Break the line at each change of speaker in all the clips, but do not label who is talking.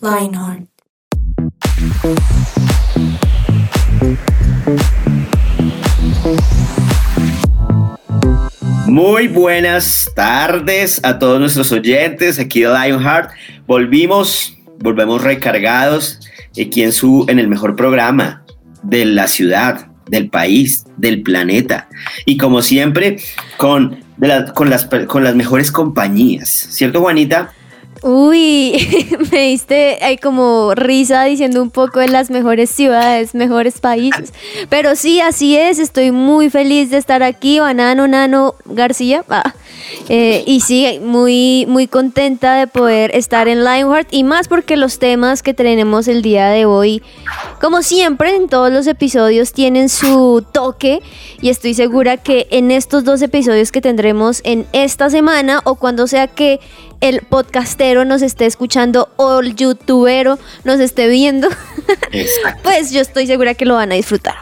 Lionheart.
Muy buenas tardes a todos nuestros oyentes aquí de Lionheart. Volvimos, volvemos recargados aquí en, su, en el mejor programa de la ciudad, del país, del planeta. Y como siempre, con, con, las, con las mejores compañías. ¿Cierto, Juanita?
Uy, me diste ahí como risa diciendo un poco de las mejores ciudades, mejores países. Pero sí, así es, estoy muy feliz de estar aquí, Banano Nano García. Ah, eh, y sí, muy, muy contenta de poder estar en Lionheart y más porque los temas que tenemos el día de hoy, como siempre en todos los episodios, tienen su toque y estoy segura que en estos dos episodios que tendremos en esta semana o cuando sea que el podcastero nos esté escuchando o el youtubero nos esté viendo,
Exacto.
pues yo estoy segura que lo van a disfrutar.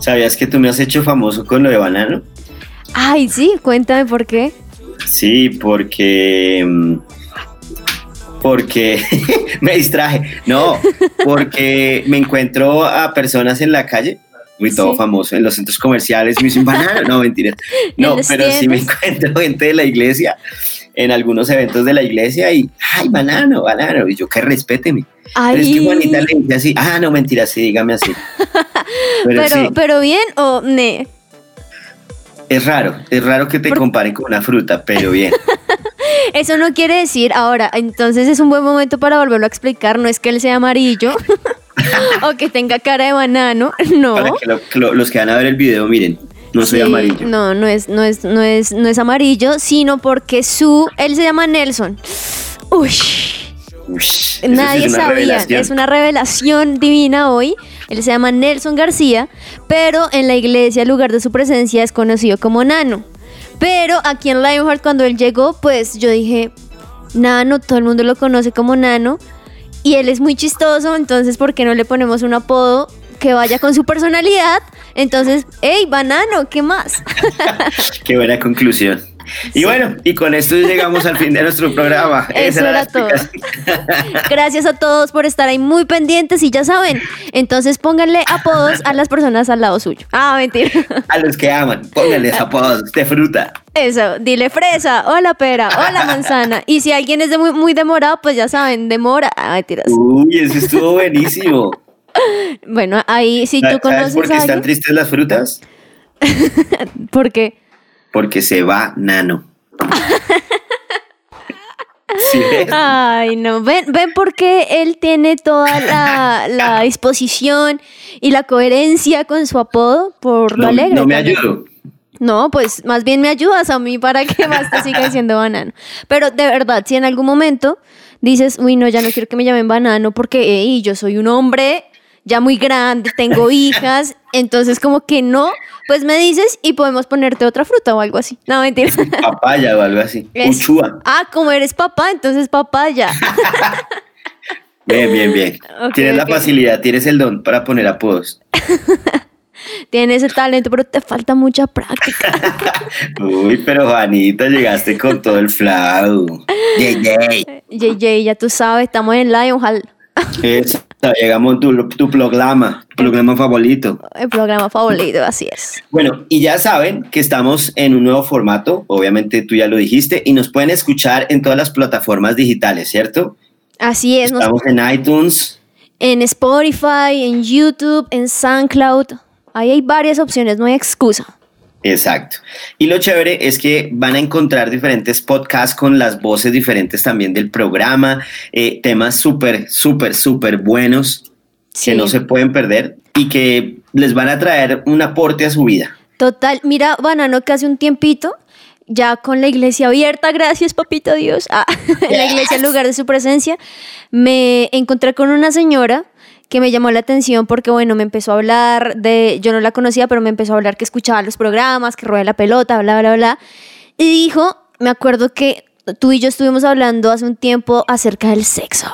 ¿Sabías que tú me has hecho famoso con lo de banano?
Ay, sí, cuéntame por qué.
Sí, porque. mm, Porque me distraje. No, porque me encuentro a personas en la calle, muy todo
Sí.
famoso, en los centros comerciales, me dicen banano. No, mentira. No, pero sí me encuentro gente de la iglesia, en algunos eventos de la iglesia, y ay, banano, banano. Y yo, que respéteme. Pero es que
Ay,
Juanita le dice así, ah, no, mentira, sí, dígame así. Pero,
pero,
sí,
pero bien o ne.
es raro, es raro que te
Por-
comparen con una fruta, pero bien.
Eso no quiere decir, ahora, entonces es un buen momento para volverlo a explicar, no es que él sea amarillo o que tenga cara de banano, no.
Para que, lo- que lo- los que van a ver el video, miren, no soy
Sí,
amarillo.
No, no es, no es, no es, no es amarillo, sino porque su, él se llama Nelson. Uy,
sí
nadie
es
sabía,
revelación.
es una revelación divina hoy. Él se llama Nelson García, pero en la iglesia el lugar de su presencia es conocido como Nano. Pero aquí en Lionheart cuando él llegó, pues yo dije, Nano, todo el mundo lo conoce como Nano. Y él es muy chistoso, entonces ¿por qué no le ponemos un apodo que vaya con su personalidad? Entonces, hey, banano, ¿qué más?
Qué buena conclusión. Y bueno, y con esto llegamos al fin de nuestro programa.
Eso
Esa
era todo. Gracias a todos por estar ahí muy pendientes y ya saben, entonces pónganle apodos a las personas al lado suyo. Ah, mentira.
A los que aman, pónganles apodos de fruta.
Eso, dile fresa, hola pera, hola manzana. Y si alguien es de muy, muy demorado, pues ya saben, demora. Ah, mentiras.
Uy, eso estuvo buenísimo.
Bueno, ahí si tú
¿Sabes
conoces
por qué están
alguien,
tristes las frutas?
¿por qué?
Porque se va nano. ¿Sí?
Ay, no, ven, ven porque él tiene toda la, la disposición y la coherencia con su apodo por lo
No,
alegre.
no me
también.
ayudo.
No, pues más bien me ayudas a mí para que más te siga diciendo banano. Pero de verdad, si en algún momento dices, uy, no, ya no quiero que me llamen banano porque ey, yo soy un hombre ya muy grande, tengo hijas, entonces como que no, pues me dices y podemos ponerte otra fruta o algo así. No, mentira.
Papaya o algo así.
Es-. Ah, como eres papá, entonces papaya.
Bien, bien, bien. Tienes la facilidad, tienes el don para poner apodos.
Tienes el talento, pero te falta mucha práctica.
Uy, pero Juanita, llegaste con todo el flow. Yay, yay.
JJ, ya tú sabes, estamos en Lionheart,
Eso, llegamos tu, tu programa, programa favorito.
el programa favorito, así es.
Bueno, y ya saben que estamos en un nuevo formato, obviamente tú ya lo dijiste, y nos pueden escuchar en todas las plataformas digitales, ¿cierto?
Así es, nos
Estamos en iTunes,
en Spotify, en YouTube, en SoundCloud. Ahí hay varias opciones, no hay excusa.
Exacto. Y lo chévere es que van a encontrar diferentes podcasts con las voces diferentes también del programa, eh, temas súper, súper, súper buenos
Sí.
que no se pueden perder y que les van a traer un aporte a su vida.
Total, mira, Banano, que hace un tiempito, ya con la iglesia abierta, gracias, papito Dios, ah, en la iglesia en lugar de su presencia, me encontré con una señora que me llamó la atención porque, bueno, me empezó a hablar de, yo no la conocía, pero me empezó a hablar que escuchaba los programas, que rueda la pelota, bla, bla, bla. Y dijo, me acuerdo que tú y yo estuvimos hablando hace un tiempo acerca del sexo.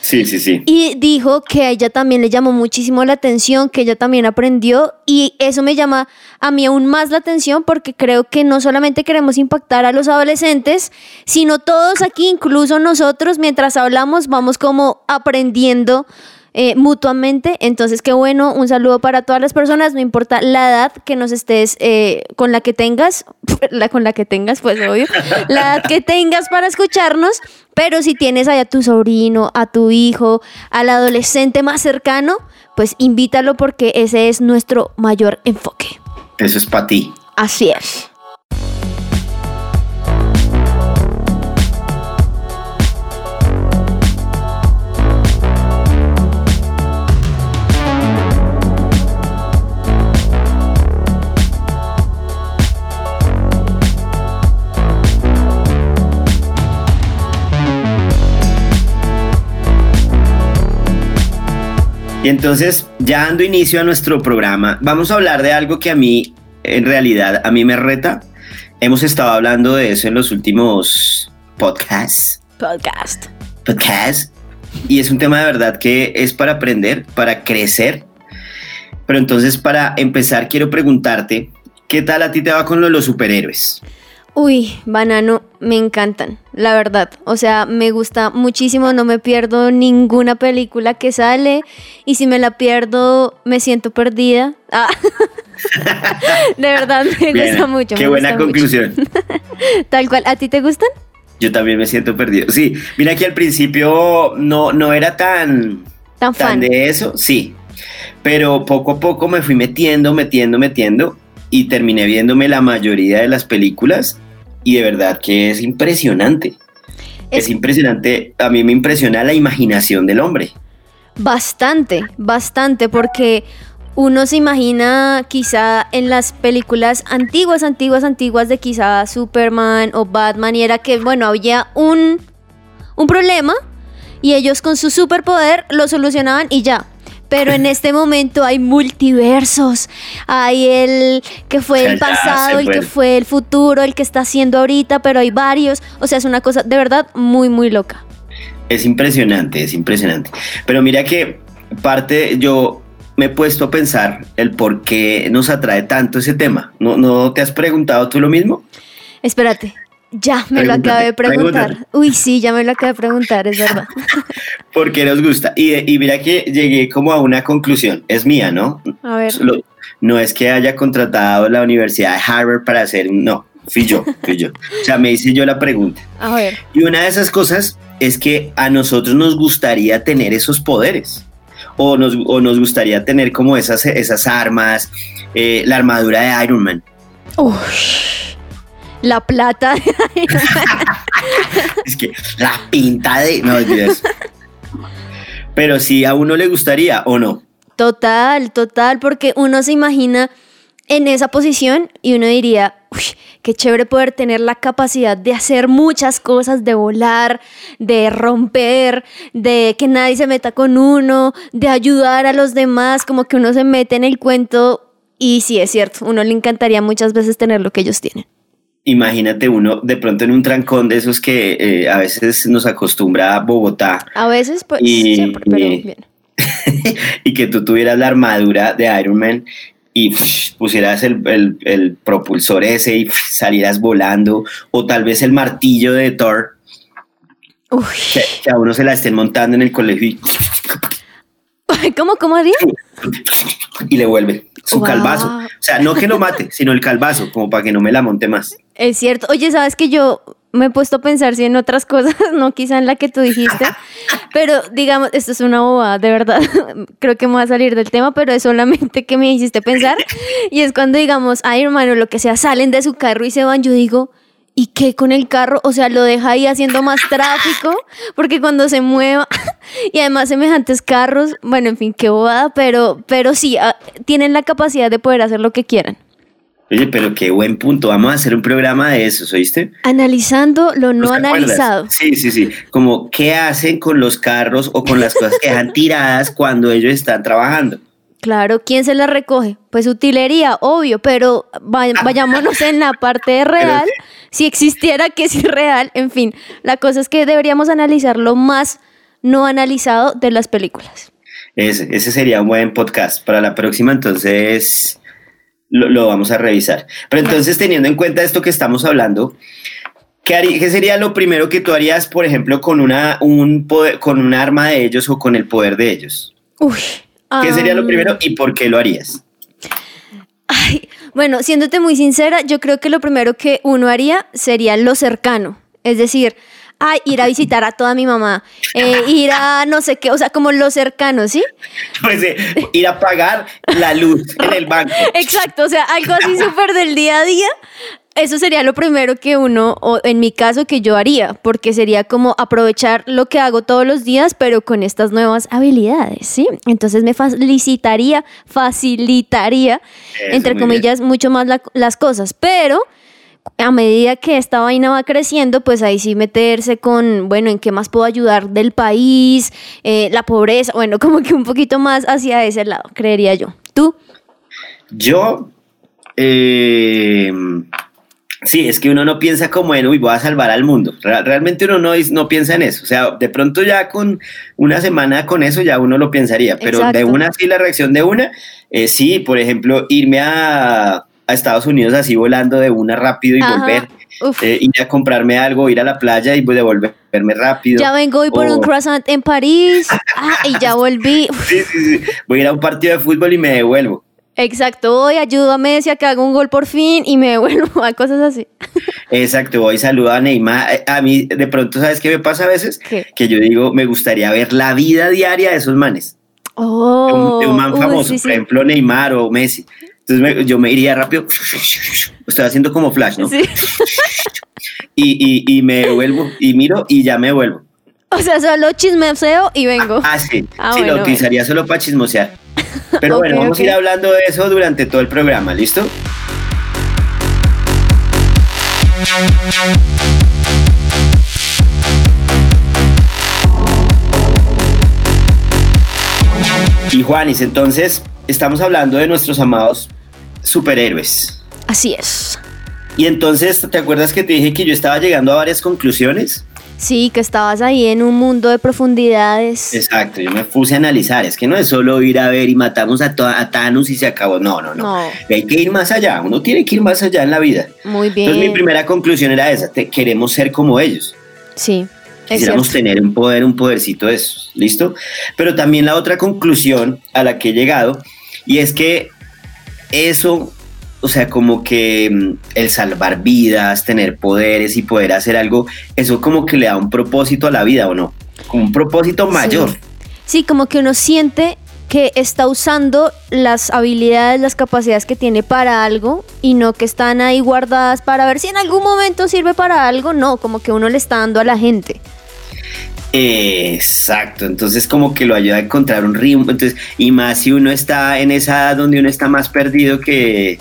Sí, sí, sí.
Y dijo que a ella también le llamó muchísimo la atención, que ella también aprendió y eso me llama a mí aún más la atención porque creo que no solamente queremos impactar a los adolescentes, sino todos aquí, incluso nosotros, mientras hablamos, vamos como aprendiendo eh, mutuamente. Entonces, qué bueno, un saludo para todas las personas, no importa la edad que nos estés, eh, con la que tengas, la con la que tengas, pues obvio, la edad que tengas para escucharnos, pero si tienes allá a tu sobrino, a tu hijo, al adolescente más cercano, pues invítalo porque ese es nuestro mayor enfoque.
Eso es para ti.
Así es.
Y entonces, ya dando inicio a nuestro programa, vamos a hablar de algo que a mí, en realidad, a mí me reta. Hemos estado hablando de eso en los últimos podcasts.
Podcast.
Podcast. Y es un tema de verdad que es para aprender, para crecer. Pero entonces, para empezar, quiero preguntarte, ¿qué tal a ti te va con lo de los superhéroes?
Uy, banano, me encantan, la verdad. O sea, me gusta muchísimo, no me pierdo ninguna película que sale y si me la pierdo me siento perdida. Ah. de verdad, me gusta mucho.
Qué buena conclusión.
Tal cual, ¿a ti te gustan?
Yo también me siento perdido. Sí, mira que al principio no, no era tan,
tan, fan.
de eso, sí. Pero poco a poco me fui metiendo, metiendo, metiendo y terminé viéndome la mayoría de las películas y de verdad que es impresionante. Es, impresionante, a mí me impresiona la imaginación del hombre.
Bastante, bastante, porque uno se imagina quizá en las películas antiguas, antiguas, antiguas de quizá Superman o Batman y era que, bueno, había un, un problema y ellos con su superpoder lo solucionaban y ya pero en este momento hay multiversos. Hay el que fue el pasado, el que fue el futuro, el que está haciendo ahorita, pero hay varios. O sea, es una cosa de verdad muy, muy loca.
Es impresionante, es impresionante. Pero mira que parte, yo me he puesto a pensar el por qué nos atrae tanto ese tema. ¿No, no te has preguntado tú lo mismo?
Espérate, ya me lo acabé de preguntar. Uy, sí, ya me lo acabé de preguntar, es verdad.
Porque nos gusta. Y, mira que llegué como a una conclusión. Es mía, ¿no?
A ver.
no es que haya contratado la Universidad de Harvard para hacer. No, fui yo, fui yo. O sea, me hice yo la pregunta.
A ver.
Y una de esas cosas es que a nosotros nos gustaría tener esos poderes. O nos, o nos gustaría tener como esas, esas armas, eh, la armadura de Iron Man.
Uy la plata.
es que la pinta de. No, Pero si a uno le gustaría o no.
Total, total, porque uno se imagina en esa posición y uno diría, uy, qué chévere poder tener la capacidad de hacer muchas cosas, de volar, de romper, de que nadie se meta con uno, de ayudar a los demás, como que uno se mete en el cuento y sí es cierto, uno le encantaría muchas veces tener lo que ellos tienen
imagínate uno de pronto en un trancón de esos que eh, a veces nos acostumbra a Bogotá.
A veces, pues, y, siempre, pero bien.
y que tú tuvieras la armadura de Iron Man y pusieras el, propulsor ese y salieras volando, o tal vez el martillo de Thor. Que, a uno se la estén montando en el colegio y...
¿Cómo, cómo haría?
Y le vuelve su calvazo. O sea, no que lo mate, sino el calvazo, como para que no me la monte más.
Es cierto. Oye, ¿sabes que yo me he puesto a pensar en otras cosas, no quizá en la que tú dijiste, pero digamos, esto es una bobada, de verdad, creo que me va a salir del tema, pero es solamente que me hiciste pensar, y es cuando digamos, ay hermano, lo que sea, salen de su carro y se van, yo digo, ¿y qué con el carro? O sea, lo deja ahí haciendo más tráfico, porque cuando se mueva, y además semejantes carros, bueno, en fin, qué bobada, pero, pero sí, ah, tienen la capacidad de poder hacer lo que quieran.
Oye, pero qué buen punto. Vamos a hacer un programa de eso, ¿oíste?
Analizando lo no analizado.
Sí, sí, sí. Como qué hacen con los carros o con las cosas que dejan tiradas cuando ellos están trabajando.
Claro, ¿quién se las recoge? Pues utilería, obvio, pero vayámonos en la parte real. Si existiera que es irreal, en fin, la cosa es que deberíamos analizar lo más no analizado de las películas.
Ese, ese sería un buen podcast para la próxima, entonces lo, vamos a revisar. Pero entonces, teniendo en cuenta esto que estamos hablando, ¿qué, ¿qué, sería lo primero que tú harías, por ejemplo, con, una, un poder, con un arma de ellos o con el poder de ellos?
Uy,
¿Qué sería lo primero y por qué lo harías?
Ay, bueno, siéndote muy sincera, yo creo que lo primero que uno haría sería lo cercano. Es decir, ay, ir a visitar a toda mi mamá, eh, ir a no sé qué, o sea, como lo cercano, ¿sí?
Pues eh, ir a pagar la luz en el banco.
Exacto, o sea, algo así súper del día a día, eso sería lo primero que uno, o en mi caso, que yo haría, porque sería como aprovechar lo que hago todos los días, pero con estas nuevas habilidades, ¿sí? Entonces me facilitaría, facilitaría, entre comillas, mucho más las cosas, pero a medida que esta vaina va creciendo, pues ahí sí meterse con, bueno, en qué más puedo ayudar del país, eh, la pobreza, bueno, como que un poquito más hacia ese lado, creería yo. ¿Tú?
Yo, eh, Sí, es que uno no piensa como en, uy, voy a salvar al mundo. Realmente uno no, no piensa en eso. O sea, de pronto ya con una semana con eso ya uno lo pensaría, pero de una sí la reacción de una, eh, sí, por ejemplo, irme a, Estados Unidos así volando de una rápido y volver. Eh, ir a comprarme algo, ir a la playa y voy devolverme rápido.
Ya vengo hoy por un croissant en París ah, y ya volví.
Sí, sí, sí. Voy a ir a un partido de fútbol y me devuelvo.
Exacto, voy, ayudo a Messi a que haga un gol por fin y me devuelvo a cosas así.
Exacto, voy, saludo a Neymar. Eh, a mí, de pronto, ¿sabes qué me pasa a veces? Que yo digo, me gustaría ver la vida diaria de esos manes.
Oh,
de un, man famoso, por ejemplo, Neymar o Messi. Entonces yo me iría rápido, estoy haciendo como flash, ¿no? Sí. Y, y, me devuelvo y miro y ya me vuelvo.
O sea, solo chismoseo y vengo.
Ah, sí. Ah, sí, lo utilizaría solo para chismosear. Pero bueno, vamos a ir hablando de eso durante todo el programa, ¿listo? Y Juanis, entonces estamos hablando de nuestros amados superhéroes.
Así es.
Y entonces, ¿te acuerdas que te dije que yo estaba llegando a varias conclusiones?
Sí, que estabas ahí en un mundo de profundidades.
Exacto, yo me puse a analizar. Es que no es solo ir a ver y matamos a, a Thanos y se acabó. No, no, no, Hay que ir más allá. Uno tiene que ir más allá en la vida.
Muy bien.
Entonces, mi primera conclusión era esa: queremos ser como ellos.
Sí.
Quisiéramos tener un poder, un podercito de esos. ¿Listo? Pero también la otra conclusión a la que he llegado, y es que eso o sea, como que mm, el salvar vidas, tener poderes y poder hacer algo, eso como que le da un propósito a la vida, ¿o no? Como un propósito mayor.
Sí. como que uno siente que está usando las habilidades, las capacidades que tiene para algo y no que están ahí guardadas para ver si en algún momento sirve para algo, no, como que uno le está dando a la gente.
Exacto, entonces como que lo ayuda a encontrar un ritmo, entonces, y más si uno está en esa edad donde uno está más perdido que,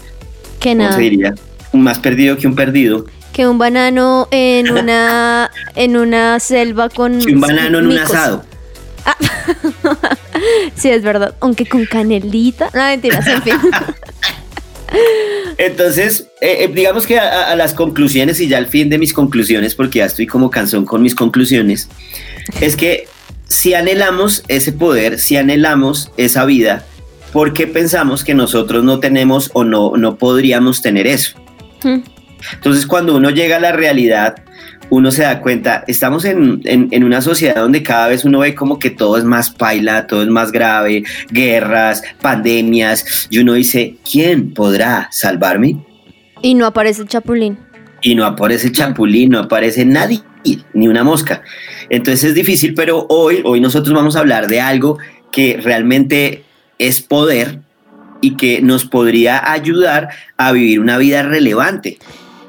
que nada.
diría? Más perdido que un perdido.
Que un banano en una, en una selva con.
Que un banano en un asado.
Ah. sí, es verdad. Aunque con canelita. No, mentiras, en fin.
Entonces, eh, eh, digamos que a, las conclusiones y ya al fin de mis conclusiones, porque ya estoy como cansón con mis conclusiones, es que si anhelamos ese poder, si anhelamos esa vida, ¿por qué pensamos que nosotros no tenemos o no, no podríamos tener eso? Hmm. Entonces, cuando uno llega a la realidad, uno se da cuenta, estamos en, en, una sociedad donde cada vez uno ve como que todo es más paila, todo es más grave, guerras, pandemias, y uno dice, ¿quién podrá salvarme?
Y no aparece el chapulín.
Y no aparece el chapulín, no aparece nadie, ni una mosca. Entonces es difícil, pero hoy, hoy nosotros vamos a hablar de algo que realmente es poder y que nos podría ayudar a vivir una vida relevante,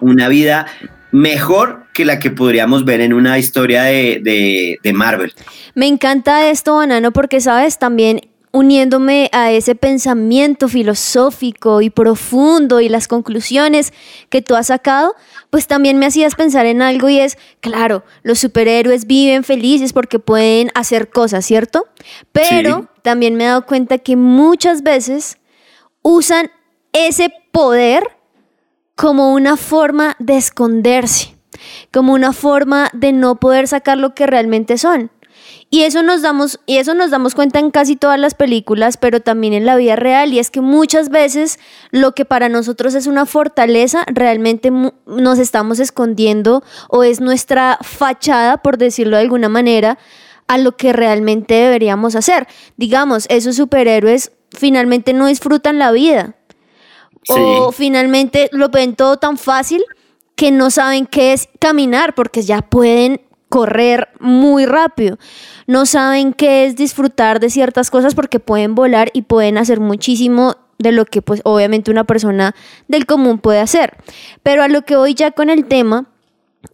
una vida mejor que la que podríamos ver en una historia de, Marvel.
Me encanta esto, Banano, porque sabes, también uniéndome a ese pensamiento filosófico y profundo y las conclusiones que tú has sacado, pues también me hacías pensar en algo y es, claro, los superhéroes viven felices porque pueden hacer cosas, ¿cierto? Pero también me he dado cuenta que muchas veces usan ese poder como una forma de esconderse, como una forma de no poder sacar lo que realmente son. Y eso nos damos y eso nos damos cuenta en casi todas las películas, pero también en la vida real y es que muchas veces lo que para nosotros es una fortaleza realmente nos estamos escondiendo o es nuestra fachada, por decirlo de alguna manera, a lo que realmente deberíamos hacer. Digamos, esos superhéroes finalmente no disfrutan la vida. O finalmente lo ven todo tan fácil que no saben qué es caminar porque ya pueden correr muy rápido. No saben qué es disfrutar de ciertas cosas porque pueden volar y pueden hacer muchísimo de lo que pues obviamente una persona del común puede hacer. Pero a lo que voy ya con el tema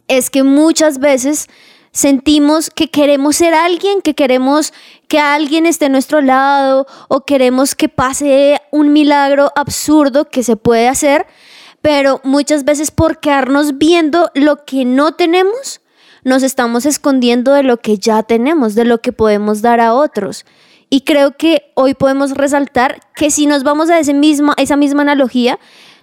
es que muchas veces sentimos que queremos ser alguien, que queremos que alguien esté a nuestro lado o queremos que pase un milagro absurdo que se puede hacer, pero muchas veces por quedarnos viendo lo que no tenemos, nos estamos escondiendo de lo que ya tenemos, de lo que podemos dar a otros. Y creo que hoy podemos resaltar que si nos vamos a ese mismo, esa misma analogía,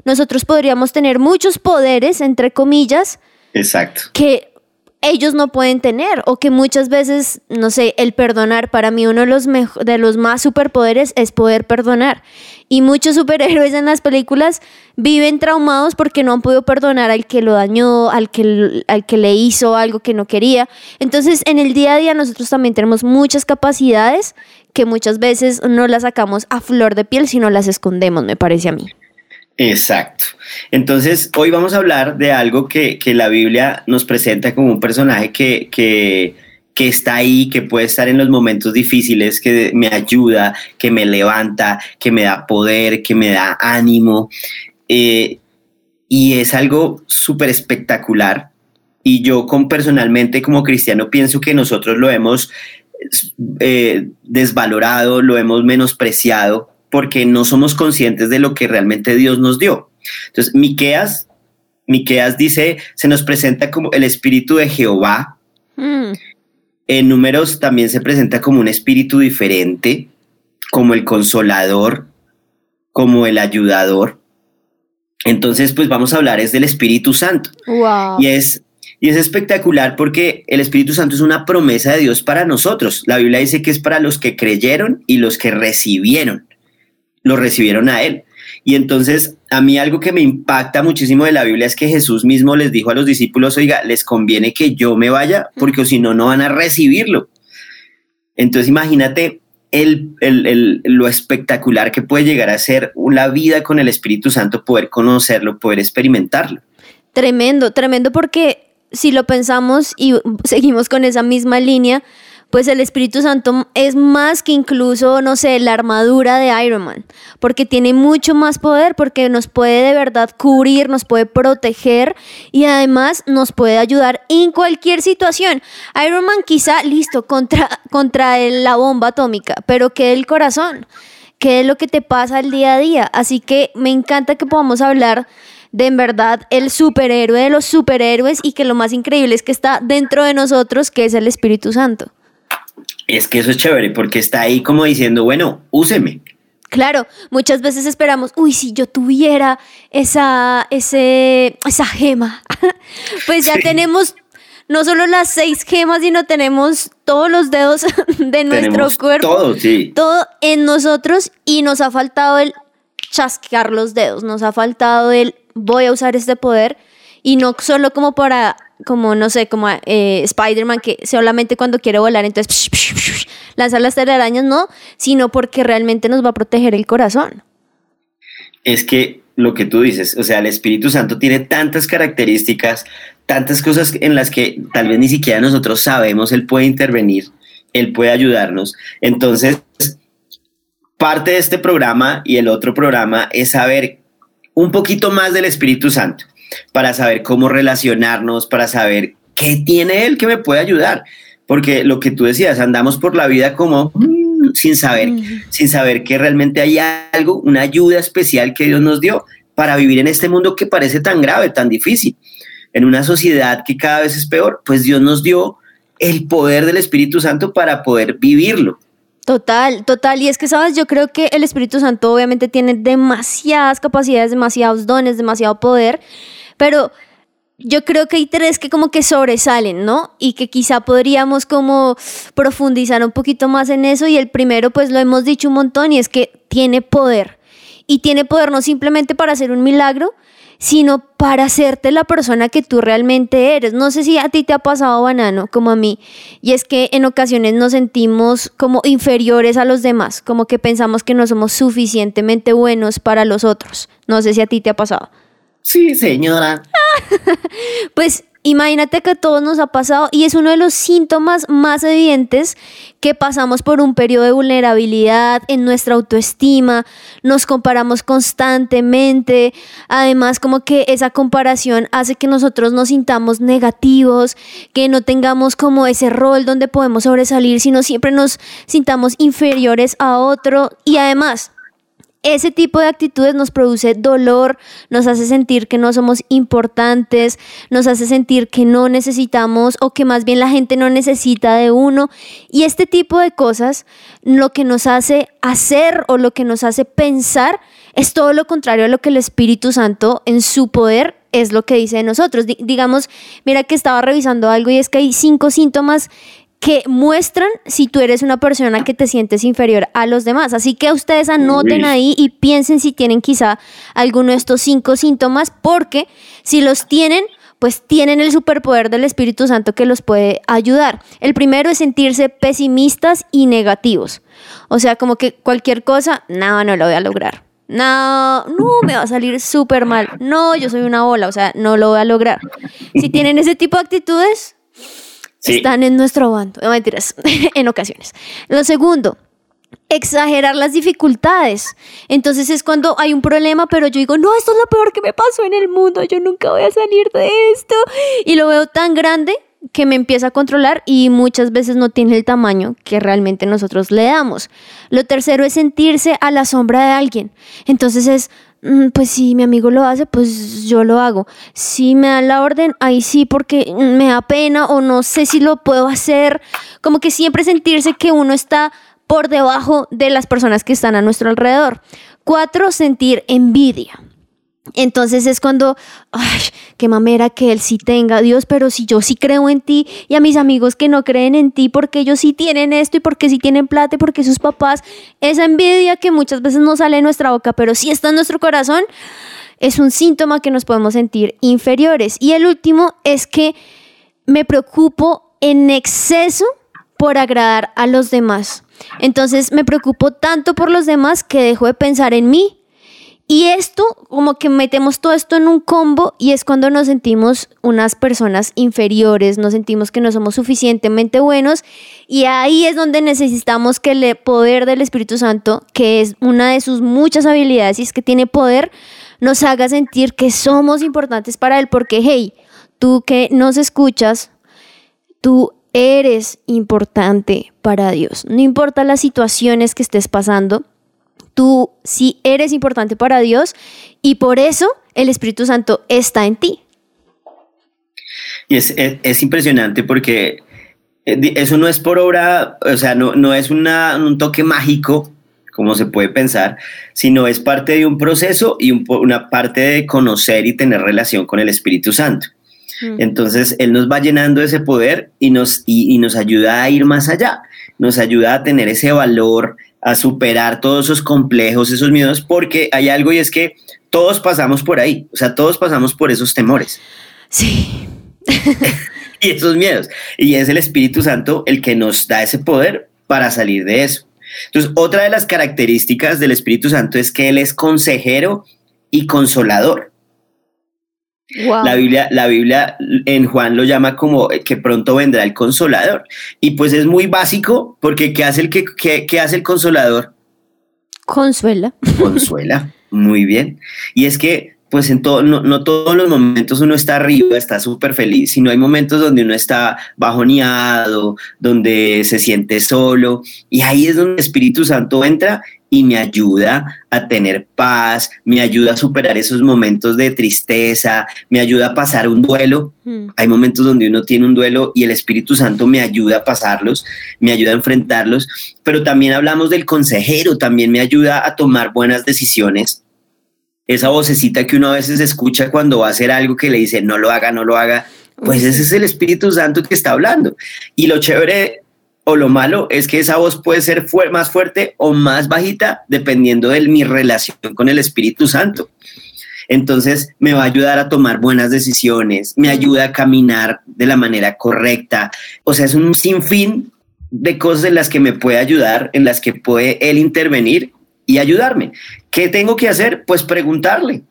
nosotros podríamos tener muchos poderes, entre comillas,
Exacto.
que ellos no pueden tener o que muchas veces, no sé, el perdonar, para mí uno de los, de los más superpoderes es poder perdonar. Y muchos superhéroes en las películas viven traumados porque no han podido perdonar al que lo dañó, al que, al que le hizo algo que no quería. Entonces, en el día a día nosotros también tenemos muchas capacidades que muchas veces no las sacamos a flor de piel, sino las escondemos, me parece a mí.
Exacto. Entonces, hoy vamos a hablar de algo que, la Biblia nos presenta como un personaje que, que, está ahí, que puede estar en los momentos difíciles, que me ayuda, que me levanta, que me da poder, que me da ánimo. Eh, y es algo súper espectacular. Y yo con personalmente como cristiano pienso que nosotros lo hemos eh, desvalorado, lo hemos menospreciado porque no somos conscientes de lo que realmente Dios nos dio. Entonces, Miqueas, Miqueas dice, se nos presenta como el espíritu de Jehová. Mm. En números también se presenta como un espíritu diferente, como el consolador, como el ayudador. Entonces, pues vamos a hablar es del Espíritu Santo. Y es y es espectacular porque el Espíritu Santo es una promesa de Dios para nosotros. La Biblia dice que es para los que creyeron y los que recibieron lo recibieron a él. Y entonces a mí algo que me impacta muchísimo de la Biblia es que Jesús mismo les dijo a los discípulos, oiga, les conviene que yo me vaya porque si no, no van a recibirlo. Entonces imagínate el, lo espectacular que puede llegar a ser la vida con el Espíritu Santo, poder conocerlo, poder experimentarlo.
Tremendo, tremendo porque si lo pensamos y seguimos con esa misma línea, pues el Espíritu Santo es más que incluso, no sé, la armadura de Iron Man, porque tiene mucho más poder, porque nos puede de verdad cubrir, nos puede proteger y además nos puede ayudar en cualquier situación. Iron Man quizá, listo, contra, contra la bomba atómica, pero que el corazón, qué es lo que te pasa el día a día. Así que me encanta que podamos hablar de en verdad el superhéroe de los superhéroes y que lo más increíble es que está dentro de nosotros, que es el Espíritu Santo.
Es que eso es chévere porque está ahí como diciendo, bueno, úseme.
Claro, muchas veces esperamos, uy, si yo tuviera esa, ese, esa gema, pues ya tenemos no solo las seis gemas, sino tenemos todos los dedos de nuestro cuerpo.
Todo, sí.
Todo en nosotros y nos ha faltado el chasquear los dedos, nos ha faltado el voy a usar este poder y no solo como para como no sé, como eh, Spider-Man que solamente cuando quiere volar entonces lanza las telarañas, no, sino porque realmente nos va a proteger el corazón.
Es que lo que tú dices, o sea, el Espíritu Santo tiene tantas características, tantas cosas en las que tal vez ni siquiera nosotros sabemos, Él puede intervenir, Él puede ayudarnos. Entonces, parte de este programa y el otro programa es saber un poquito más del Espíritu Santo para saber cómo relacionarnos, para saber qué tiene él que me puede ayudar. Porque lo que tú decías, andamos por la vida como mm, sin saber, sin saber que realmente hay algo, una ayuda especial que Dios nos dio para vivir en este mundo que parece tan grave, tan difícil, en una sociedad que cada vez es peor, pues Dios nos dio el poder del Espíritu Santo para poder vivirlo.
Total, total. Y es que, sabes, yo creo que el Espíritu Santo obviamente tiene demasiadas capacidades, demasiados dones, demasiado poder, pero yo creo que hay tres que como que sobresalen, ¿no? Y que quizá podríamos como profundizar un poquito más en eso. Y el primero, pues lo hemos dicho un montón, y es que tiene poder. Y tiene poder no simplemente para hacer un milagro, sino para hacerte la persona que tú realmente eres. No sé si a ti te ha pasado banano como a mí, y es que en ocasiones nos sentimos como inferiores a los demás, como que pensamos que no somos suficientemente buenos para los otros. No sé si a ti te ha pasado.
Sí, señora.
pues Imagínate que a todos nos ha pasado y es uno de los síntomas más evidentes que pasamos por un periodo de vulnerabilidad en nuestra autoestima, nos comparamos constantemente, además como que esa comparación hace que nosotros nos sintamos negativos, que no tengamos como ese rol donde podemos sobresalir, sino siempre nos sintamos inferiores a otro y además ese tipo de actitudes nos produce dolor, nos hace sentir que no somos importantes, nos hace sentir que no necesitamos o que más bien la gente no necesita de uno. Y este tipo de cosas lo que nos hace hacer o lo que nos hace pensar es todo lo contrario a lo que el Espíritu Santo en su poder es lo que dice de nosotros. digamos, mira que estaba revisando algo y es que hay cinco síntomas que muestran si tú eres una persona que te sientes inferior a los demás. Así que ustedes anoten ahí y piensen si tienen quizá alguno de estos cinco síntomas, porque si los tienen, pues tienen el superpoder del Espíritu Santo que los puede ayudar. El primero es sentirse pesimistas y negativos. O sea, como que cualquier cosa, no, no lo voy a lograr. No, no, me va a salir súper mal. No, yo soy una bola, o sea, no lo voy a lograr. Si tienen ese tipo de actitudes, están en nuestro bando. No mentiras, en ocasiones. Lo segundo, exagerar las dificultades. Entonces es cuando hay un problema, pero yo digo, no, esto es lo peor que me pasó en el mundo, yo nunca voy a salir de esto. Y lo veo tan grande que me empieza a controlar y muchas veces no tiene el tamaño que realmente nosotros le damos. Lo tercero es sentirse a la sombra de alguien. Entonces es, pues si mi amigo lo hace, pues yo lo hago. Si me dan la orden, ahí sí, porque me da pena o no sé si lo puedo hacer. Como que siempre sentirse que uno está por debajo de las personas que están a nuestro alrededor. Cuatro, sentir envidia. Entonces es cuando, ay, qué mamera que él sí tenga, Dios, pero si yo sí creo en ti y a mis amigos que no creen en ti porque ellos sí tienen esto y porque sí tienen plata y porque sus papás, esa envidia que muchas veces no sale de nuestra boca, pero sí está en nuestro corazón, es un síntoma que nos podemos sentir inferiores. Y el último es que me preocupo en exceso por agradar a los demás. Entonces me preocupo tanto por los demás que dejo de pensar en mí y esto, como que metemos todo esto en un combo y es cuando nos sentimos unas personas inferiores, nos sentimos que no somos suficientemente buenos y ahí es donde necesitamos que el poder del Espíritu Santo, que es una de sus muchas habilidades y es que tiene poder, nos haga sentir que somos importantes para Él porque, hey, tú que nos escuchas, tú eres importante para Dios. No importa las situaciones que estés pasando, tú sí eres importante para Dios y por eso el Espíritu Santo está en ti.
Y es, impresionante porque eh, eso no es por obra, o sea, no, no es un toque mágico, como se puede pensar, sino es parte de un proceso y una parte de conocer y tener relación con el Espíritu Santo. Mm. Entonces, Él nos va llenando ese poder y nos, y nos ayuda a ir más allá, nos ayuda a tener ese valor a superar todos esos complejos, esos miedos, porque hay algo y es que todos pasamos por ahí, o sea, todos pasamos por esos temores.
Sí.
y esos miedos. Y es el Espíritu Santo el que nos da ese poder para salir de eso. Entonces, otra de las características del Espíritu Santo es que Él es consejero y consolador. La, Biblia, la Biblia en Juan lo llama como que pronto vendrá el consolador. Y pues es muy básico porque ¿qué hace el, que, qué, hace el consolador?
Consuela.
Consuela, muy bien. Y es que pues en todo, no, no, todos los momentos uno está arriba, está súper feliz, sino hay momentos donde uno está bajoneado, donde se siente solo, y ahí es donde el Espíritu Santo entra y me ayuda a tener paz, me ayuda a superar esos momentos de tristeza, me ayuda a pasar un duelo. Hmm. Hay momentos donde uno tiene un duelo y el Espíritu Santo me ayuda a pasarlos, me ayuda a enfrentarlos, pero también hablamos del consejero, también me ayuda a tomar buenas decisiones. Esa vocecita que uno a veces escucha cuando va a hacer algo que le dice, no lo haga, no lo haga, pues ese es el Espíritu Santo que está hablando. Y lo chévere o lo malo es que esa voz puede ser más fuerte o más bajita dependiendo de mi relación con el Espíritu Santo. Entonces me va a ayudar a tomar buenas decisiones, me ayuda a caminar de la manera correcta. O sea, es un sinfín de cosas en las que me puede ayudar, en las que puede él intervenir y ayudarme. ¿Qué tengo que hacer? Pues preguntarle,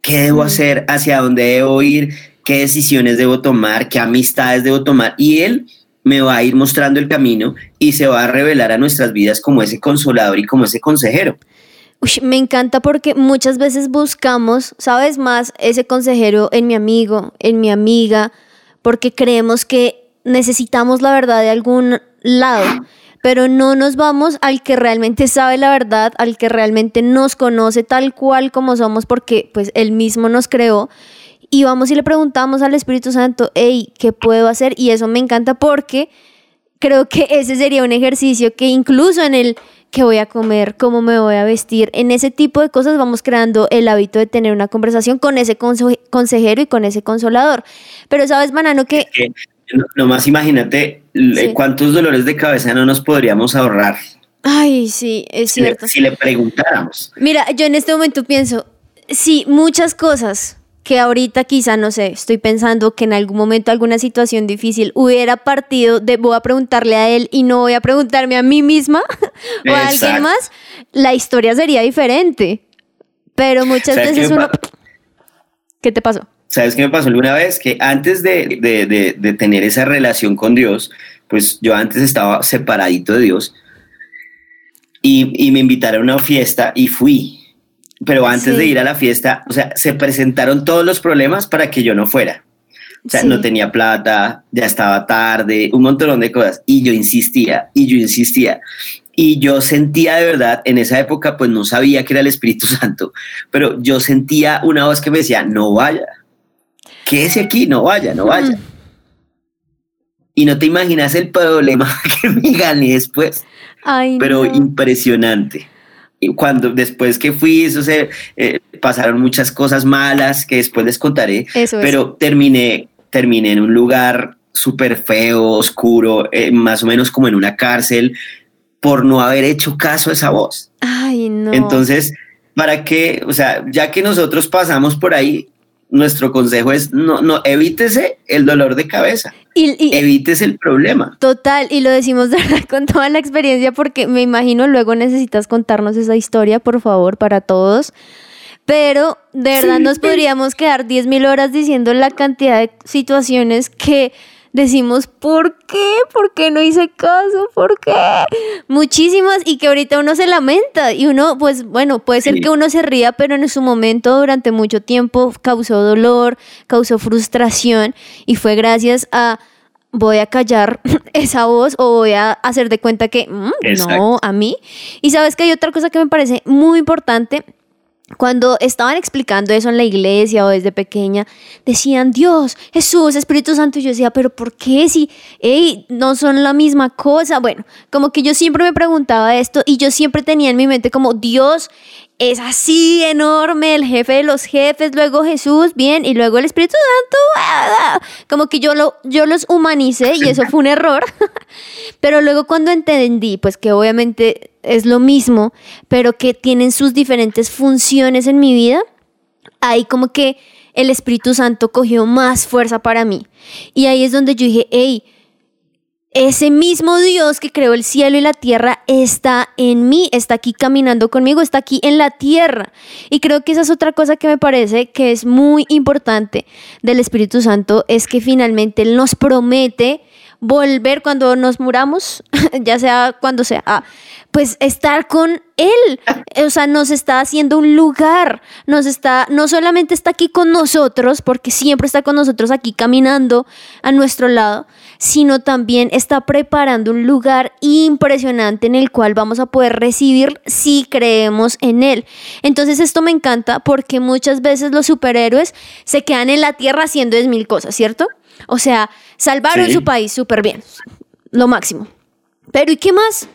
¿qué debo hacer? ¿Hacia dónde debo ir? ¿Qué decisiones debo tomar? ¿Qué amistades debo tomar? Y él me va a ir mostrando el camino y se va a revelar a nuestras vidas como ese consolador y como ese consejero.
me encanta porque muchas veces buscamos, sabes más, ese consejero en mi amigo, en mi amiga, porque creemos que necesitamos la verdad de algún lado, pero no nos vamos al que realmente sabe la verdad, al que realmente nos conoce tal cual como somos, porque pues él mismo nos creó y vamos y le preguntamos al Espíritu Santo, hey, ¿qué puedo hacer? Y eso me encanta porque creo que ese sería un ejercicio que incluso en el qué voy a comer, cómo me voy a vestir, en ese tipo de cosas vamos creando el hábito de tener una conversación con ese consejero y con ese consolador. Pero sabes, Manano, que...
nomás imagínate cuántos dolores de cabeza no nos podríamos ahorrar.
Ay, sí, es cierto.
si le preguntáramos.
Mira, yo en este momento pienso, sí, muchas cosas que ahorita quizá, no sé, estoy pensando que en algún momento alguna situación difícil hubiera partido de voy a preguntarle a él y no voy a preguntarme a mí misma o a alguien más, la historia sería diferente. Pero muchas veces uno... ¿Qué te pasó?
¿Sabes qué me pasó alguna vez? Que antes de, de, de tener esa relación con Dios, pues yo antes estaba separadito de Dios y, y me invitaron a una fiesta y fui pero antes de ir a la fiesta, o sea, se presentaron todos los problemas para que yo no fuera. O sea, no tenía plata, ya estaba tarde, un montón de cosas. Y yo insistía, y yo insistía. Y yo sentía de verdad, en esa época, pues no sabía que era el Espíritu Santo, pero yo sentía una voz que me decía, no vaya, quédese aquí, no vaya, no vaya. Y no te imaginas el problema que me gané después. Ay, pero impresionante cuando después que fui, eso se eh, pasaron muchas cosas malas que después les contaré, pero terminé, terminé en un lugar súper feo, oscuro, eh, más o menos como en una cárcel, por no haber hecho caso a esa voz.
Ay, no.
Entonces, ¿para qué? O sea, ya que nosotros pasamos por ahí, nuestro consejo es no, no, evítese el dolor de cabeza. Y, evites el problema.
Total, y lo decimos de verdad con toda la experiencia porque me imagino luego necesitas contarnos esa historia, por favor, para todos. Pero de verdad nos podríamos quedar 10.000 horas diciendo la cantidad de situaciones que decimos, ¿por qué? ¿Por qué no hice caso? ¿Por qué? Muchísimas y que ahorita uno se lamenta y uno, pues bueno, puede ser que uno se ría, pero en su momento durante mucho tiempo causó dolor, causó frustración y fue gracias a voy a callar esa voz o voy a hacer de cuenta que mm, no, a mí. Y sabes que hay otra cosa que me parece muy importante cuando estaban explicando eso en la iglesia o desde pequeña, decían Dios, Jesús, Espíritu Santo. Y yo decía, pero ¿por qué si no son la misma cosa? Bueno, como que yo siempre me preguntaba esto y yo siempre tenía en mi mente como Dios es así enorme, el jefe de los jefes, luego Jesús, bien, y luego el Espíritu Santo, como que yo, lo, yo los humanicé y eso fue un error. Pero luego cuando entendí, pues que obviamente es lo mismo, pero que tienen sus diferentes funciones en mi vida, ahí como que el Espíritu Santo cogió más fuerza para mí. Y ahí es donde yo dije, hey, ese mismo Dios que creó el cielo y la tierra está en mí, está aquí caminando conmigo, está aquí en la tierra. Y creo que esa es otra cosa que me parece que es muy importante del Espíritu Santo, es que finalmente Él nos promete volver cuando nos muramos, ya sea cuando sea, ah, pues estar con Él. O sea, nos está haciendo un lugar, nos está, no solamente está aquí con nosotros, porque siempre está con nosotros aquí caminando a nuestro lado, sino también está preparando un lugar impresionante en el cual vamos a poder recibir si creemos en Él. Entonces esto me encanta porque muchas veces los superhéroes se quedan en la tierra haciendo mil cosas, ¿cierto? O sea, salvaron su país súper bien, lo máximo. Pero ¿y qué más?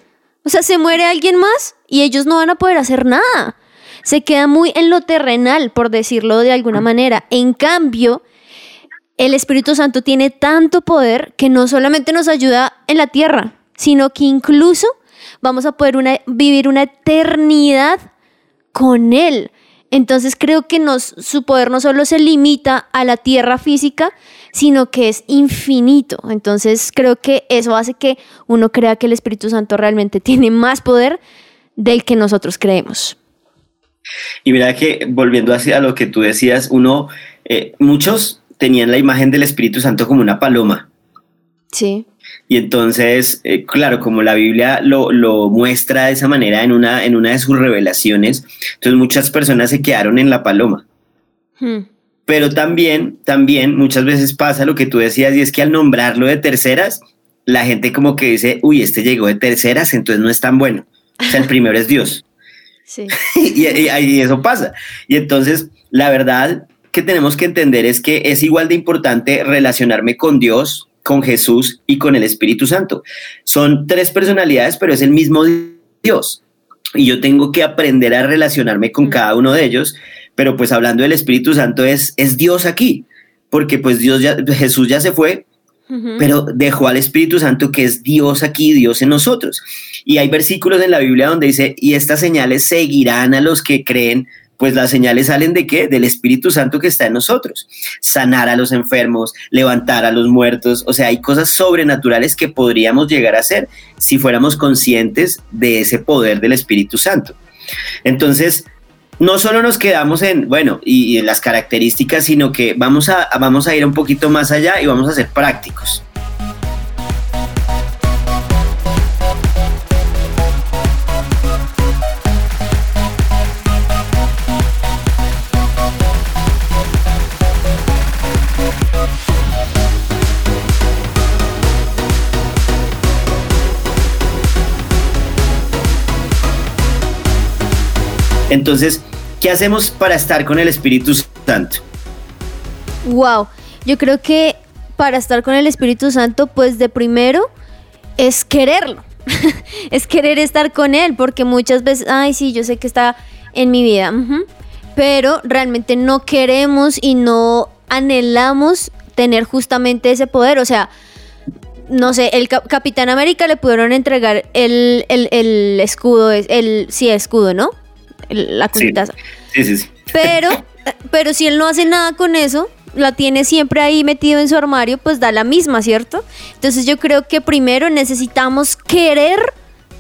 O sea, se muere alguien más y ellos no van a poder hacer nada. Se queda muy en lo terrenal, por decirlo de alguna manera. En cambio, el Espíritu Santo tiene tanto poder que no solamente nos ayuda en la tierra, sino que incluso vamos a poder vivir una eternidad con Él. Entonces creo que nos, su poder no solo se limita a la tierra física, sino que es infinito. Entonces creo que eso hace que uno crea que el Espíritu Santo realmente tiene más poder del que nosotros creemos.
Y mira que volviendo hacia lo que tú decías, uno, eh, muchos tenían la imagen del Espíritu Santo como una paloma.
Sí.
Y entonces, eh, claro, como la Biblia lo, muestra de esa manera en una, en una de sus revelaciones, entonces muchas personas se quedaron en la paloma. Hmm. Pero también, también muchas veces pasa lo que tú decías y es que al nombrarlo de terceras, la gente como que dice, uy, este llegó de terceras, entonces no es tan bueno. O sea, el primero es Dios.
Sí.
y, y, eso pasa. Y entonces, la verdad que tenemos que entender es que es igual de importante relacionarme con Dios, con Jesús y con el Espíritu Santo. Son tres personalidades, pero es el mismo Dios. Y yo tengo que aprender a relacionarme con mm. cada uno de ellos pero pues hablando del Espíritu Santo es, es Dios aquí, porque pues Dios ya, Jesús ya se fue, pero dejó al Espíritu Santo que es Dios aquí, Dios en nosotros. Y hay versículos en la Biblia donde dice, y estas señales seguirán a los que creen, pues las señales salen de qué? Del Espíritu Santo que está en nosotros. Sanar a los enfermos, levantar a los muertos, o sea, hay cosas sobrenaturales que podríamos llegar a hacer si fuéramos conscientes de ese poder del Espíritu Santo. Entonces, no solo nos quedamos en, bueno, y, en las características, sino que vamos a, vamos a ir un poquito más allá y vamos a ser prácticos. Entonces, ¿qué hacemos para estar con el Espíritu Santo?
Wow, yo creo que para estar con el Espíritu Santo, pues de primero es quererlo, es querer estar con Él, porque muchas veces, ay, sí, yo sé que está en mi vida, pero realmente no queremos y no anhelamos tener justamente ese poder, o sea, no sé, el Capitán América le pudieron entregar el, el escudo, el, sí, escudo, ¿no? La cosita.
Sí. sí, sí,
Pero, pero si él no hace nada con eso, la tiene siempre ahí metido en su armario, pues da la misma, ¿cierto? Entonces yo creo que primero necesitamos querer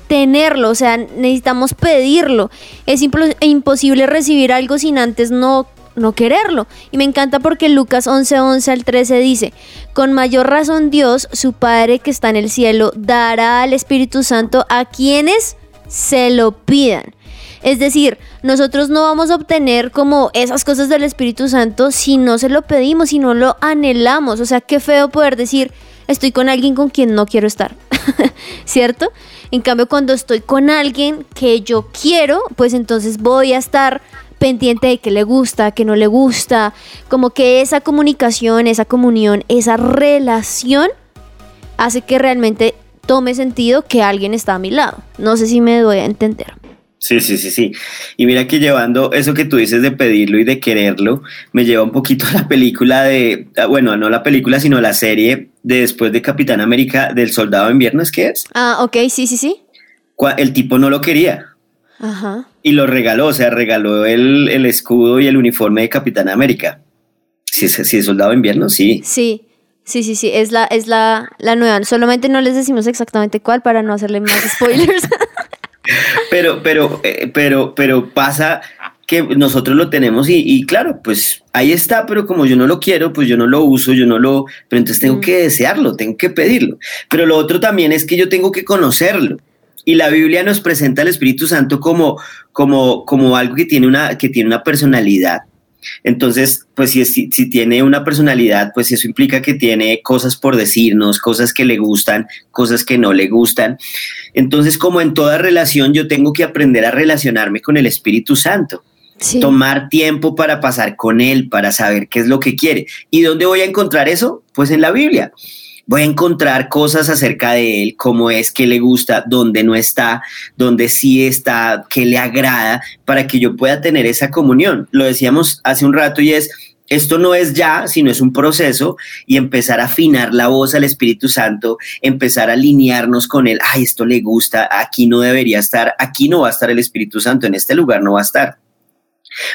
tenerlo, o sea, necesitamos pedirlo. Es imposible recibir algo sin antes no, no quererlo. Y me encanta porque Lucas 11, 11 al 13 dice, con mayor razón Dios, su Padre que está en el cielo, dará al Espíritu Santo a quienes se lo pidan. Es decir, nosotros no vamos a obtener como esas cosas del Espíritu Santo si no se lo pedimos, si no lo anhelamos. O sea, qué feo poder decir, estoy con alguien con quien no quiero estar. ¿Cierto? En cambio, cuando estoy con alguien que yo quiero, pues entonces voy a estar pendiente de qué le gusta, qué no le gusta. Como que esa comunicación, esa comunión, esa relación hace que realmente tome sentido que alguien está a mi lado. No sé si me doy a entender.
Sí, sí, sí, sí. Y mira que llevando eso que tú dices de pedirlo y de quererlo, me lleva un poquito a la película de, ah, bueno, no la película, sino la serie de después de Capitán América del Soldado de Invierno, ¿es que es?
Ah, ok, sí, sí, sí.
El tipo no lo quería.
Ajá.
Y lo regaló, o sea, regaló el, escudo y el uniforme de Capitán América. Si es, si es Soldado de Invierno, sí.
Sí. Sí, sí, sí, es la, es la, la nueva. Solamente no les decimos exactamente cuál para no hacerle más spoilers.
Pero, pero, eh, pero, pero pasa que nosotros lo tenemos y, claro, pues ahí está, pero como yo no lo quiero, pues yo no lo uso, yo no lo, pero entonces tengo mm. que desearlo, tengo que pedirlo. Pero lo otro también es que yo tengo que conocerlo. Y la Biblia nos presenta al Espíritu Santo como, como, como algo que tiene, una, que tiene una personalidad. Entonces, pues si, si, si, tiene una personalidad, pues eso implica que tiene cosas por decirnos, cosas que le gustan, cosas que no le gustan. Entonces, como en toda relación, yo tengo que aprender a relacionarme con el Espíritu Santo. Tomar tiempo para pasar con Él, para saber qué es lo que quiere. ¿Y dónde voy a encontrar eso? Pues en la Biblia voy a encontrar cosas acerca de él, cómo es, qué le gusta, dónde no está, dónde sí está, qué le agrada, para que yo pueda tener esa comunión. Lo decíamos hace un rato y es, esto no es ya, sino es un proceso y empezar a afinar la voz al Espíritu Santo, empezar a alinearnos con él. Ay, esto le gusta, aquí no debería estar, aquí no va a estar el Espíritu Santo, en este lugar no va a estar.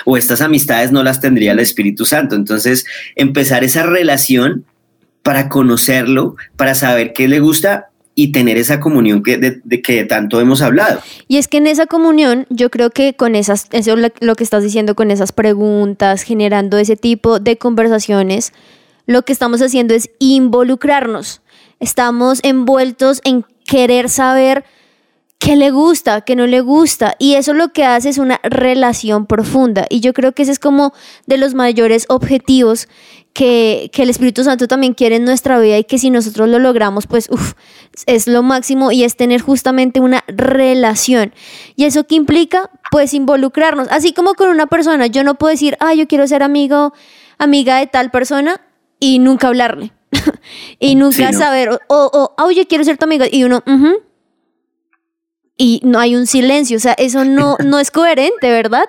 O estas amistades no las tendría el Espíritu Santo. Entonces, empezar esa relación para conocerlo, para saber qué le gusta y tener esa comunión que de, que tanto hemos hablado.
Y es que en esa comunión, yo creo que con esas, eso lo, lo que estás diciendo, con esas preguntas, generando ese tipo de conversaciones, lo que estamos haciendo es involucrarnos. Estamos envueltos en querer saber qué le gusta, qué no le gusta. Y eso lo que hace es una relación profunda. Y yo creo que ese es como de los mayores objetivos que, el Espíritu Santo también quiere en nuestra vida y que si nosotros lo logramos, pues es lo máximo y es tener justamente una relación. ¿Y eso qué implica? Pues involucrarnos. Así como con una persona, yo no puedo decir, ah, yo quiero ser amigo, amiga de tal persona y nunca hablarle. y nunca saber, o, o, oh, yo quiero ser tu amiga y uno, y no hay un silencio, o sea, eso no, no es coherente, ¿verdad?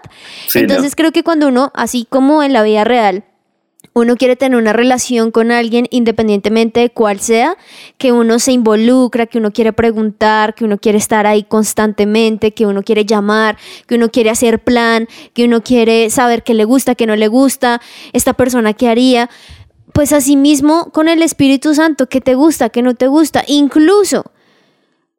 Entonces creo que cuando uno, así como en la vida real, uno quiere tener una relación con alguien independientemente de cuál sea, que uno se involucra, que uno quiere preguntar, que uno quiere estar ahí constantemente, que uno quiere llamar, que uno quiere hacer plan, que uno quiere saber qué le gusta, qué no le gusta, esta persona qué haría. Pues asimismo con el Espíritu Santo, qué te gusta, qué no te gusta, incluso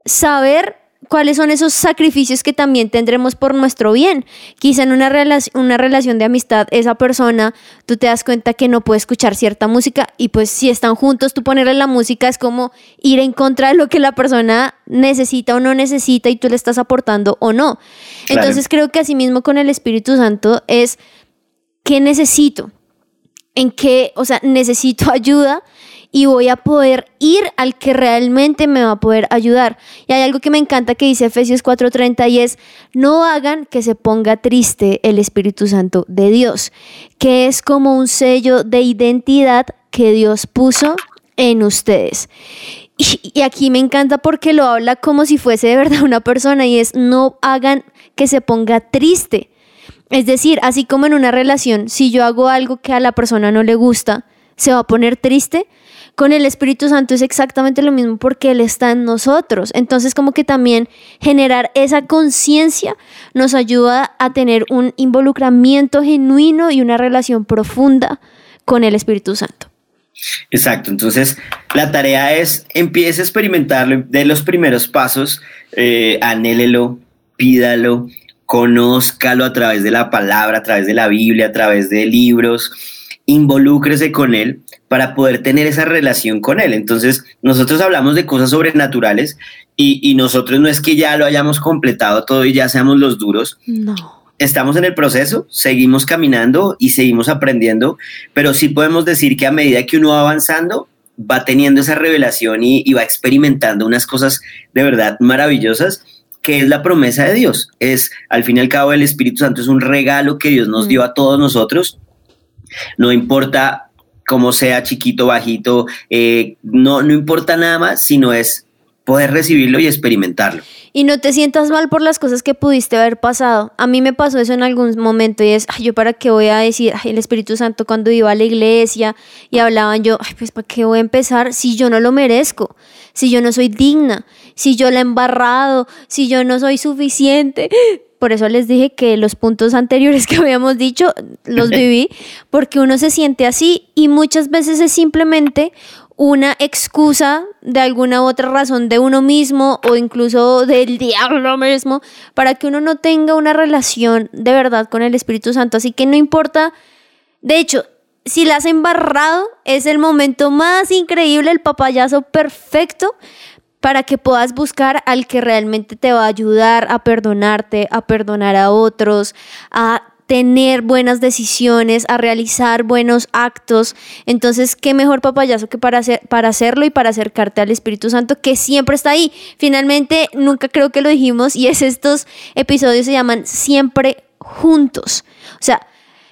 saber cuáles son esos sacrificios que también tendremos por nuestro bien. Quizá en una, una relación de amistad, esa persona, tú te das cuenta que no puede escuchar cierta música y pues si están juntos, tú ponerle la música es como ir en contra de lo que la persona necesita o no necesita y tú le estás aportando o no. Entonces creo que asimismo con el Espíritu Santo es, ¿qué necesito? ¿En qué? O sea, necesito ayuda y voy a poder ir al que realmente me va a poder ayudar. Y hay algo que me encanta que dice Efesios 4:30 y es, no hagan que se ponga triste el Espíritu Santo de Dios, que es como un sello de identidad que Dios puso en ustedes. Y, aquí me encanta porque lo habla como si fuese de verdad una persona y es, no hagan que se ponga triste. Es decir, así como en una relación, si yo hago algo que a la persona no le gusta, se va a poner triste, con el Espíritu Santo es exactamente lo mismo porque Él está en nosotros. Entonces como que también generar esa conciencia nos ayuda a tener un involucramiento genuino y una relación profunda con el Espíritu Santo.
Exacto, entonces la tarea es empiece a experimentarlo de los primeros pasos, eh, anhélelo, pídalo, conózcalo a través de la palabra, a través de la Biblia, a través de libros, involúcrese con él para poder tener esa relación con él. Entonces, nosotros hablamos de cosas sobrenaturales y, nosotros no es que ya lo hayamos completado todo y ya seamos los duros.
No.
Estamos en el proceso, seguimos caminando y seguimos aprendiendo, pero sí podemos decir que a medida que uno va avanzando, va teniendo esa revelación y, y va experimentando unas cosas de verdad maravillosas que es la promesa de Dios. Es, al fin y al cabo, el Espíritu Santo es un regalo que Dios nos mm. dio a todos nosotros no importa cómo sea chiquito, bajito, eh, no, no importa nada más, sino es poder recibirlo y experimentarlo.
Y no te sientas mal por las cosas que pudiste haber pasado. A mí me pasó eso en algún momento y es, yo para qué voy a decir, el Espíritu Santo cuando iba a la iglesia y hablaban yo, pues para qué voy a empezar si yo no lo merezco, si yo no soy digna, si yo la he embarrado, si yo no soy suficiente. Por eso les dije que los puntos anteriores que habíamos dicho los viví, porque uno se siente así y muchas veces es simplemente una excusa de alguna otra razón de uno mismo o incluso del diablo mismo para que uno no tenga una relación de verdad con el Espíritu Santo. Así que no importa, de hecho, si la has embarrado, es el momento más increíble, el papayazo perfecto para que puedas buscar al que realmente te va a ayudar a perdonarte, a perdonar a otros, a tener buenas decisiones, a realizar buenos actos. Entonces, qué mejor papayazo que para, para hacerlo y para acercarte al Espíritu Santo que siempre está ahí. Finalmente, nunca creo que lo dijimos y es estos episodios se llaman siempre juntos. O sea,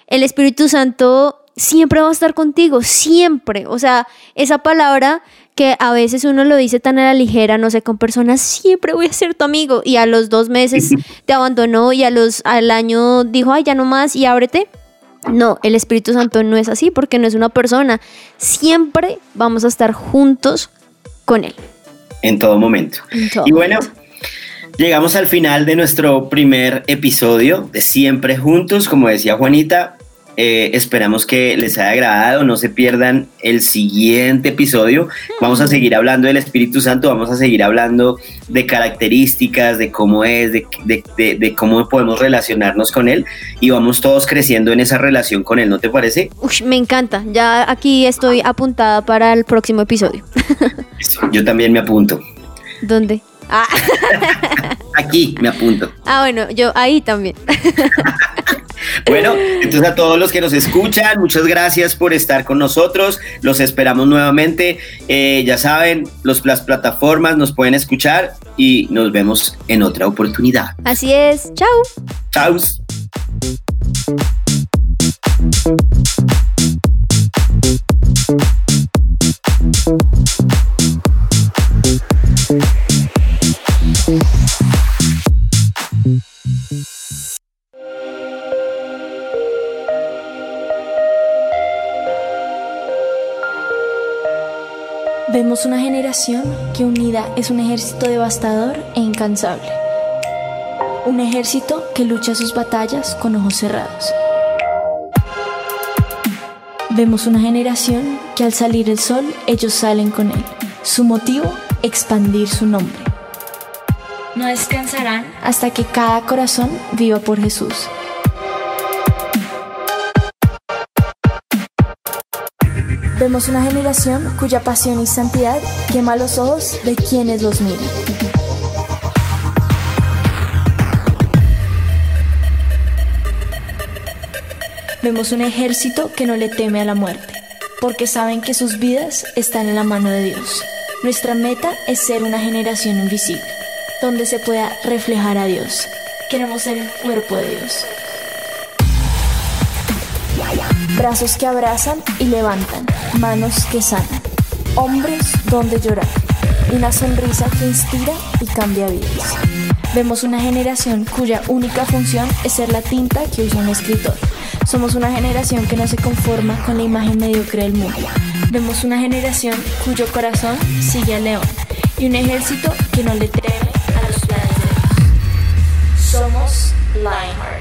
el Espíritu Santo siempre va a estar contigo, siempre. O sea, esa palabra que a veces uno lo dice tan a la ligera, no sé, con personas, siempre voy a ser tu amigo, y a los dos meses te abandonó y a los, al año dijo, ay, ya no más y ábrete. No, el Espíritu Santo no es así porque no es una persona. Siempre vamos a estar juntos con Él.
En todo momento. y bueno, llegamos al final de nuestro primer episodio de Siempre Juntos. Como decía Juanita, eh, esperamos que les haya agradado, no se pierdan el siguiente episodio. Vamos a seguir hablando del Espíritu Santo, vamos a seguir hablando de características, de cómo es, de, cómo podemos relacionarnos con Él y vamos todos creciendo en esa relación con Él, ¿no te parece?
me encanta, ya aquí estoy apuntada para el próximo episodio.
Yo también me apunto.
¿Dónde? Ah.
Aquí me apunto.
Ah, bueno, yo ahí también.
Bueno, entonces a todos los que nos escuchan, muchas gracias por estar con nosotros. Los esperamos nuevamente. Eh, ya saben, los, las plataformas nos pueden escuchar y nos vemos en otra oportunidad.
Así es. Chao.
Chao.
Vemos una generación que unida es un ejército devastador e incansable. Un ejército que lucha sus batallas con ojos cerrados. Vemos una generación que al salir el sol ellos salen con él. Su motivo, expandir su nombre. No descansarán hasta que cada corazón viva por Jesús. Vemos una generación cuya pasión y santidad quema los ojos de quienes los miran. Vemos un ejército que no le teme a la muerte, porque saben que sus vidas están en la mano de Dios. Nuestra meta es ser una generación invisible, donde se pueda reflejar a Dios. Queremos ser el cuerpo de Dios. Brazos que abrazan y levantan, manos que sanan, hombres donde llorar, una sonrisa que inspira y cambia vidas. Vemos una generación cuya única función es ser la tinta que usa un escritor. Somos una generación que no se conforma con la imagen mediocre del mundo. Vemos una generación cuyo corazón sigue al león y un ejército que no le teme a los planes. Somos Lionheart.